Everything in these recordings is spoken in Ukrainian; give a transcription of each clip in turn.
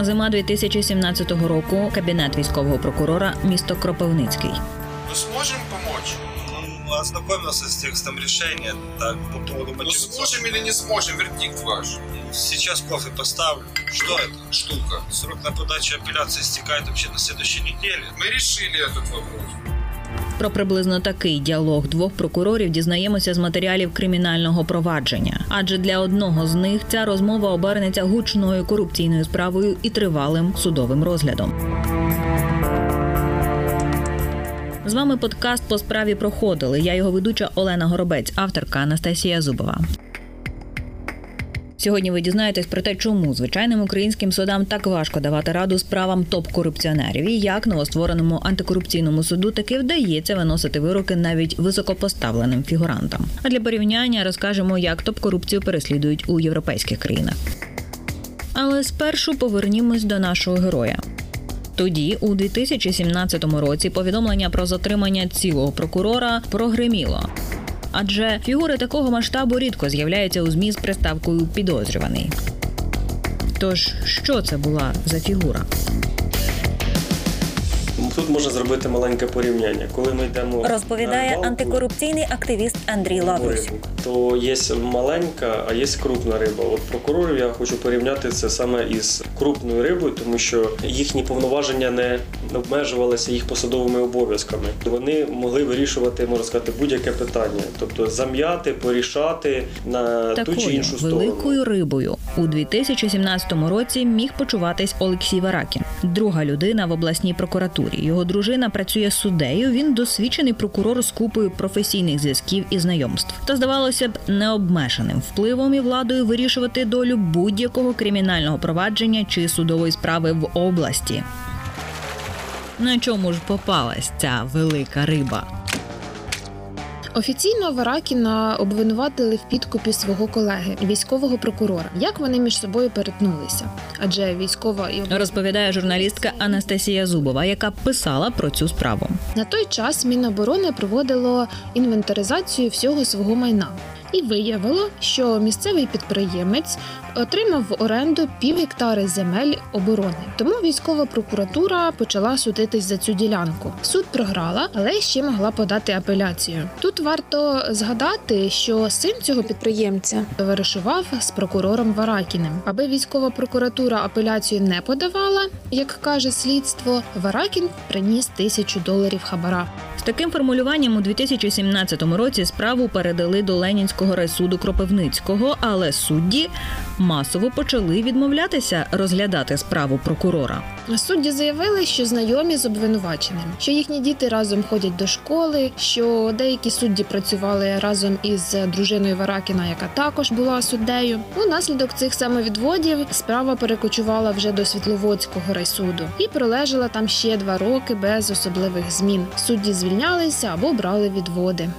Зима 2017 року. Кабінет військового прокурора, місто Кропивницький. Мы сможем помочь? Он ознакомился с текстом решения, так, по поводу Ну, мотивации. сможем или не сможем, вердикт ваш. Сейчас кофе поставлю. Что это? Штука. Срок на подачу апелляции истекает вообще на следующей неделе. Мы решили этот вопрос. Про приблизно такий діалог двох прокурорів дізнаємося з матеріалів кримінального провадження. Адже для одного з них ця розмова обернеться гучною корупційною справою і тривалим судовим розглядом. З вами подкаст по справі проходили. Я його ведуча Олена Горобець, авторка Анастасія Зубова. Сьогодні ви дізнаєтесь про те, чому звичайним українським судам так важко давати раду справам топ-корупціонерів і як новоствореному антикорупційному суду таки вдається виносити вироки навіть високопоставленим фігурантам. А для порівняння розкажемо, як топ-корупцію переслідують у європейських країнах. Але спершу повернімось до нашого героя. Тоді, у 2017 році, повідомлення про затримання цілого прокурора прогреміло. Адже фігури такого масштабу рідко з'являються у змі з приставкою підозрюваний. Тож, що це була за фігура? Тут можна зробити маленьке порівняння. Коли ми йдемо Розповідає на балку, антикорупційний активіст Андрій Лаврусь. То є маленька, а є крупна риба. От прокурорів я хочу порівняти це саме із крупною рибою, тому що їхні повноваження не обмежувалися їх посадовими обов'язками. Вони могли вирішувати, можна сказати, будь-яке питання, тобто зам'яти, порішати на ту чи іншу сторону. великою рибою у 2017 році міг почуватись Олексій Варакін, друга людина в обласній прокуратурі. Його дружина працює суддею. Він досвідчений прокурор з купою професійних зв'язків і знайомств. Та здавалося б, необмеженим впливом і владою вирішувати долю будь-якого кримінального провадження чи судової справи в області. На чому ж попалась ця велика риба? Офіційно Варакіна обвинуватили в підкупі свого колеги, військового прокурора. Як вони між собою перетнулися? Адже військова і Розповідає журналістка Анастасія Зубова, яка писала про цю справу. на той час Міноборони проводило інвентаризацію всього свого майна. І виявило, що місцевий підприємець отримав в оренду пів гектари земель оборони. Тому військова прокуратура почала судитись за цю ділянку. Суд програла, але ще могла подати апеляцію. Тут варто згадати, що син цього підприємця товаришував з прокурором Варакіним. Аби військова прокуратура апеляцію не подавала, як каже слідство, Варакін приніс тисячу доларів хабара. З таким формулюванням у 2017 році справу передали до Ленінського райсуду Кропивницького, але судді масово почали відмовлятися розглядати справу прокурора. Судді заявили, що знайомі з обвинуваченим, що їхні діти разом ходять до школи, що деякі судді працювали разом із дружиною Варакіна, яка також була суддею. Унаслідок цих самовідводів справа перекочувала вже до Світловодського райсуду і пролежала там ще два роки без особливих змін. Судді звільнялися або брали відводи.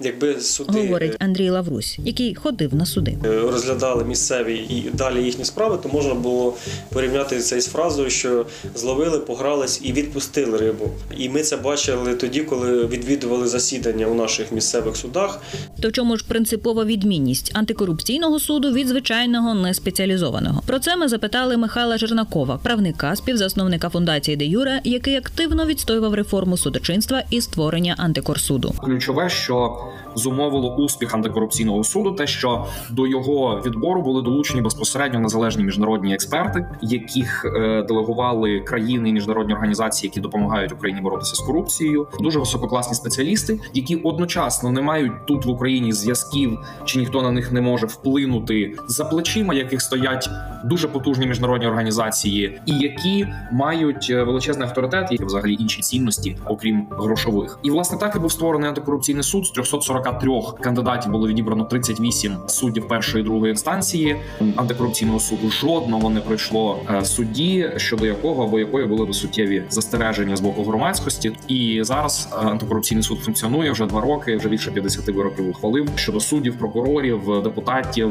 Якби суди Говорить Андрій Лаврусь, який ходив на суди. е, розглядали місцеві і далі їхні справи, то можна було порівняти це із фразою, що зловили, погрались і відпустили рибу. І ми це бачили тоді, коли відвідували засідання у наших місцевих судах. То в чому ж принципова відмінність антикорупційного суду від звичайного неспеціалізованого? Про це ми запитали Михайла Жернакова, правника, співзасновника фундації Де Юре, який активно відстоював реформу судочинства і створення антикорсуду. ключове, що зумовило успіх антикорупційного суду, те, що до його відбору були долучені безпосередньо незалежні міжнародні експерти, яких е, делегували країни і міжнародні організації, які допомагають Україні боротися з корупцією. Дуже висококласні спеціалісти, які одночасно не мають тут в Україні зв'язків, чи ніхто на них не може вплинути за плечима, яких стоять дуже потужні міжнародні організації, і які мають е, величезний авторитет і взагалі інші цінності, окрім грошових. І власне так і був створений антикорупційний суд з 343 кандидатів було відібрано 38 суддів першої і другої інстанції антикорупційного суду. Жодного не пройшло е, судді, щодо якого або якої були суттєві застереження з боку громадськості. І зараз е, антикорупційний суд функціонує вже два роки. Вже більше 50 вироків ухвалив щодо суддів, прокурорів, депутатів.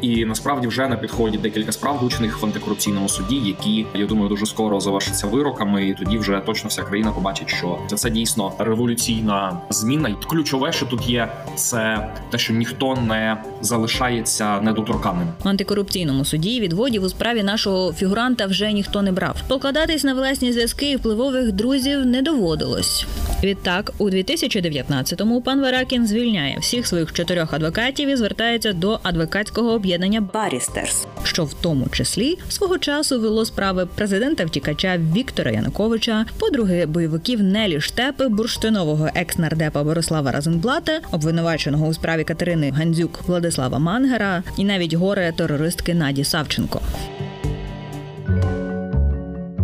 І насправді вже на підході декілька справ гучних в антикорупційному суді, які я думаю дуже скоро завершаться вироками. І тоді вже точно вся країна побачить, що це дійсно революційна зміна. І ключове, що тут є, це те, що ніхто не залишається недоторканим. В антикорупційному суді відводів у справі нашого фігуранта вже ніхто не брав. Покладатись на власні зв'язки і впливових друзів не доводилось. Відтак, у 2019-му пан Варакін звільняє всіх своїх чотирьох адвокатів і звертається до адвокатського об'єднання Барістерс. що в тому числі свого часу вело справи президента втікача Віктора Януковича, подруги бойовиків Нелі Штепи, бурштинового екс-нардепа Борислава Разенблата, обвинуваченого у справі Катерини Гандзюк Владислава Мангера і навіть горе терористки Наді Савченко.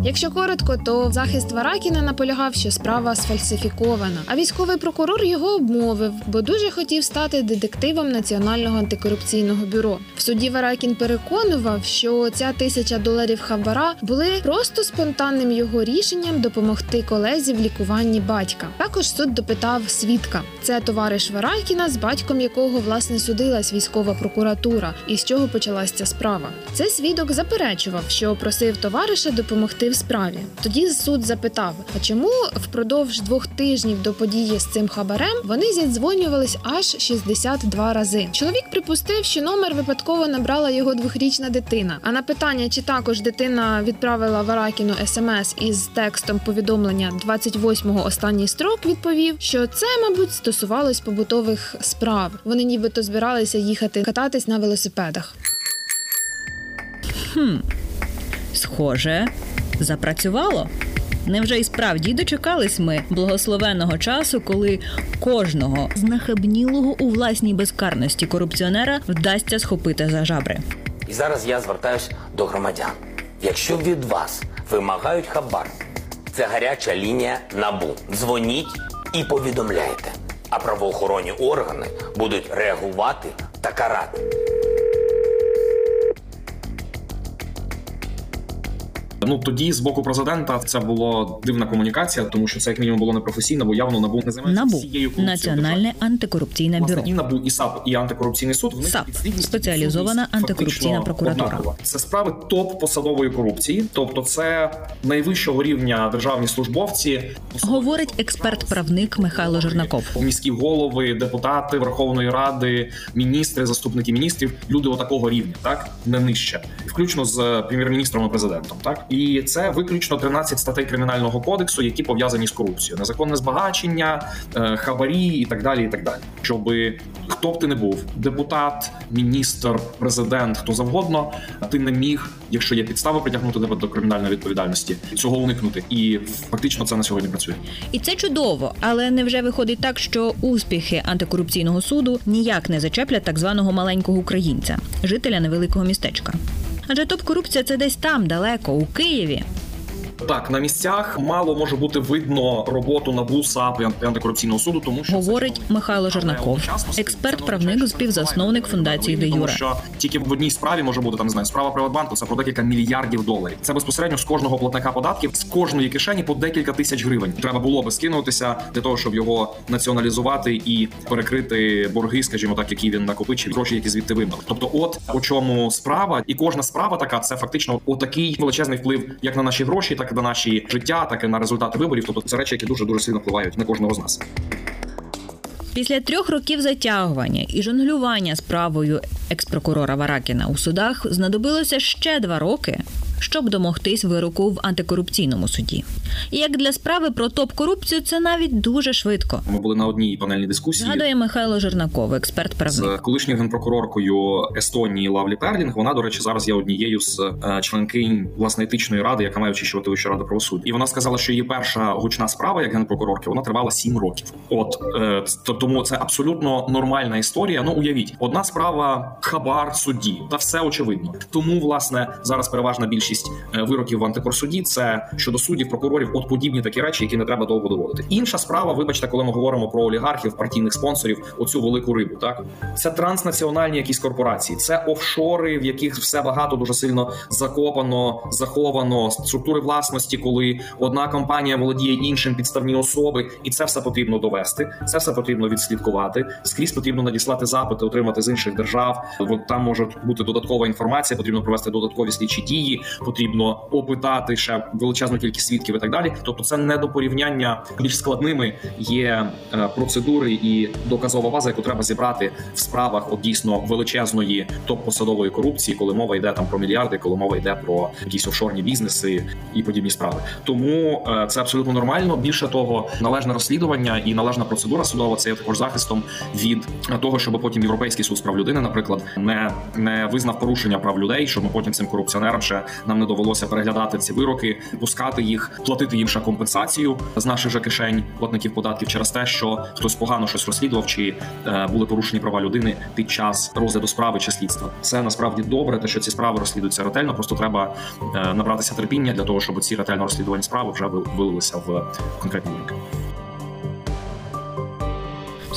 Якщо коротко, то захист Варакіна наполягав, що справа сфальсифікована. А військовий прокурор його обмовив, бо дуже хотів стати детективом Національного антикорупційного бюро. В суді Варакін переконував, що ця тисяча доларів хабара були просто спонтанним його рішенням допомогти колезі в лікуванні батька. Також суд допитав свідка. Це товариш Варакіна, з батьком якого власне судилась військова прокуратура, і з чого почалась ця справа. Це свідок заперечував, що просив товариша допомогти в справі. Тоді суд запитав: а чому впродовж двох тижнів до події з цим хабарем вони зідзвонювались аж 62 рази. Чоловік припустив, що номер випадково набрала його двохрічна дитина. А на питання, чи також дитина відправила Варакіну смс із текстом повідомлення 28-го останній строк, відповів, що це, мабуть, стосувалось побутових справ. Вони нібито збиралися їхати кататись на велосипедах. Хм, Схоже, запрацювало. Невже і справді дочекались ми благословенного часу, коли кожного знахабнілого у власній безкарності корупціонера вдасться схопити за жабри? І зараз я звертаюсь до громадян. Якщо від вас вимагають хабар, це гаряча лінія набу. Дзвоніть і повідомляйте. А правоохоронні органи будуть реагувати та карати. Ну тоді з боку президента це було дивна комунікація, тому що це як мінімум було непрофесійно, бо явно набу не займається НАБУ всією Національне антикорупційне Власне, бюро. і НАБУ, і САП, і антикорупційний суд в САП спеціалізована антикорупційна прокуратура. однакова. Це справи топ посадової корупції, тобто це найвищого рівня державні службовці. Говорить експерт-правник Михайло Жернаков. міські голови, депутати Верховної Ради, міністри, заступники міністрів, люди отакого рівня, так не нижче, включно з прем'єр-міністром і президентом. Так і це виключно 13 статей кримінального кодексу, які пов'язані з корупцією, незаконне збагачення, е, хабарі і так далі. І так далі. Щоби хто б ти не був, депутат, міністр, президент, хто завгодно, ти не міг, якщо є підстави притягнути тебе до кримінальної відповідальності, цього уникнути. І фактично це на сьогодні працює. І це чудово, але невже виходить так, що успіхи антикорупційного суду ніяк не зачеплять так званого маленького українця, жителя невеликого містечка? Адже топ-корупція це десь там, далеко, у Києві. Так, на місцях мало може бути видно роботу НАБУ, САП і антикорупційного суду, тому що Говорить Михайло Жернаков, експерт-правник, співзасновник фундації Де Юре. що тільки в одній справі може бути там не знаю, справа Приватбанку. Це про декілька мільярдів доларів. Це безпосередньо з кожного платника податків, з кожної кишені по декілька тисяч гривень. Треба було би скинутися для того, щоб його націоналізувати і перекрити борги, скажімо так, які він накопичив, гроші, які звідти вимили. Тобто, от у чому справа, і кожна справа така це фактично отакий величезний вплив, як на наші гроші, так і на наші життя, так і на результати виборів. Тобто це речі, які дуже дуже сильно впливають на кожного з нас. Після трьох років затягування і жонглювання справою експрокурора Варакіна у судах знадобилося ще два роки, щоб домогтись вироку в антикорупційному суді. І як для справи про топ-корупцію, це навіть дуже швидко. Ми були на одній панельній дискусії. Згадує Михайло Жернаков, експерт-правник. з колишньою генпрокуроркою Естонії Лавлі Перлінг. Вона, до речі, зараз є однією з е, членкинь власне етичної ради, яка має очищувати Вищу раду правосуддя. І вона сказала, що її перша гучна справа як генпрокурорки вона тривала сім років. От е, тому це абсолютно нормальна історія. Ну уявіть, одна справа хабар судді, та все очевидно. Тому власне зараз переважна більшість е, вироків в антикорсуді це щодо суддів, прокурорів, от подібні такі речі, які не треба довго доводити. Інша справа, вибачте, коли ми говоримо про олігархів, партійних спонсорів, оцю велику рибу. Так це транснаціональні якісь корпорації, це офшори, в яких все багато дуже сильно закопано, заховано, структури власності, коли одна компанія володіє іншим підставні особи, і це все потрібно довести. Це все потрібно відслідкувати. Скрізь потрібно надіслати запити, отримати з інших держав. Там може бути додаткова інформація, потрібно провести додаткові слідчі дії. Потрібно опитати ще величезну кількість свідків і так далі. Тобто, це не до порівняння більш складними є е, процедури і доказова база, яку треба зібрати в справах от дійсно величезної топ-посадової корупції, коли мова йде там про мільярди, коли мова йде про якісь офшорні бізнеси і подібні справи. Тому е, це абсолютно нормально. Більше того, належне розслідування і належна процедура судова це є також захистом від того, щоб потім європейський суд з прав людини, наприклад, не, не визнав порушення прав людей, щоб ми потім цим корупціонерам ще нам не довелося переглядати ці вироки, пускати їх, платити їм ще компенсацію з наших же кишень платників податків через те, що хтось погано щось розслідував, чи е, були порушені права людини під час розгляду справи чи слідства. Це насправді добре, те, що ці справи розслідуються ретельно. Просто треба е, набратися терпіння для того, щоб ці ретельно розслідувані справи вже ви- вилилися в конкретні вироки.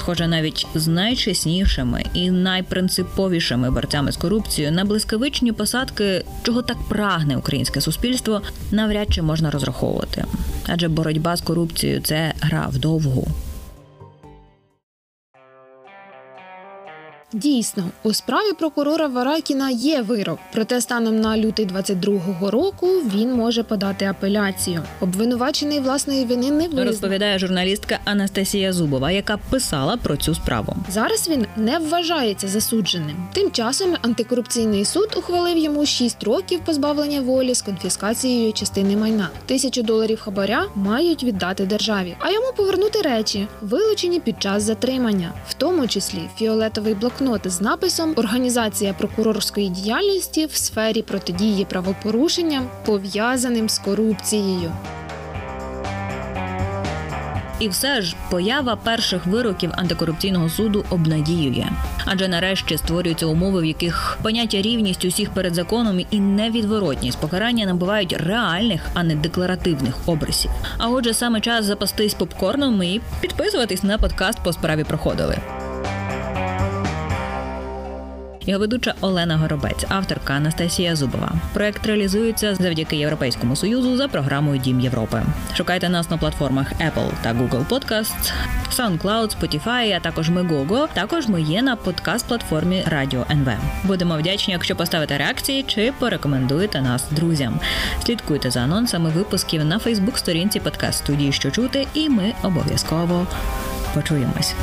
Схоже, навіть з найчеснішими і найпринциповішими борцями з корупцією на блискавичні посадки, чого так прагне українське суспільство, навряд чи можна розраховувати. Адже боротьба з корупцією це гра вдовгу. Дійсно, у справі прокурора Варакіна є вирок, проте станом на лютий 22-го року він може подати апеляцію. Обвинувачений власної вини не визнав. Розповідає журналістка Анастасія Зубова, яка писала про цю справу. Зараз він не вважається засудженим. Тим часом антикорупційний суд ухвалив йому 6 років позбавлення волі з конфіскацією частини майна. Тисячу доларів хабаря мають віддати державі, а йому повернути речі, вилучені під час затримання, в тому числі фіолетовий блокнот з написом Організація прокурорської діяльності в сфері протидії правопорушенням, пов'язаним з корупцією. І все ж поява перших вироків антикорупційного суду обнадіює, адже нарешті створюються умови, в яких поняття рівність усіх перед законом і невідворотність покарання набувають реальних, а не декларативних обрисів. А отже, саме час запастись попкорном і підписуватись на подкаст по справі проходили. Його ведуча Олена Горобець, авторка Анастасія Зубова. Проект реалізується завдяки Європейському союзу за програмою Дім Європи. Шукайте нас на платформах Apple та Google Podcasts, SoundCloud, Spotify, а також Megogo. Також ми є на подкаст-платформі Радіо НВ. Будемо вдячні, якщо поставите реакції чи порекомендуєте нас друзям. Слідкуйте за анонсами випусків на Фейсбук сторінці подкаст студії, що чути, і ми обов'язково почуємось.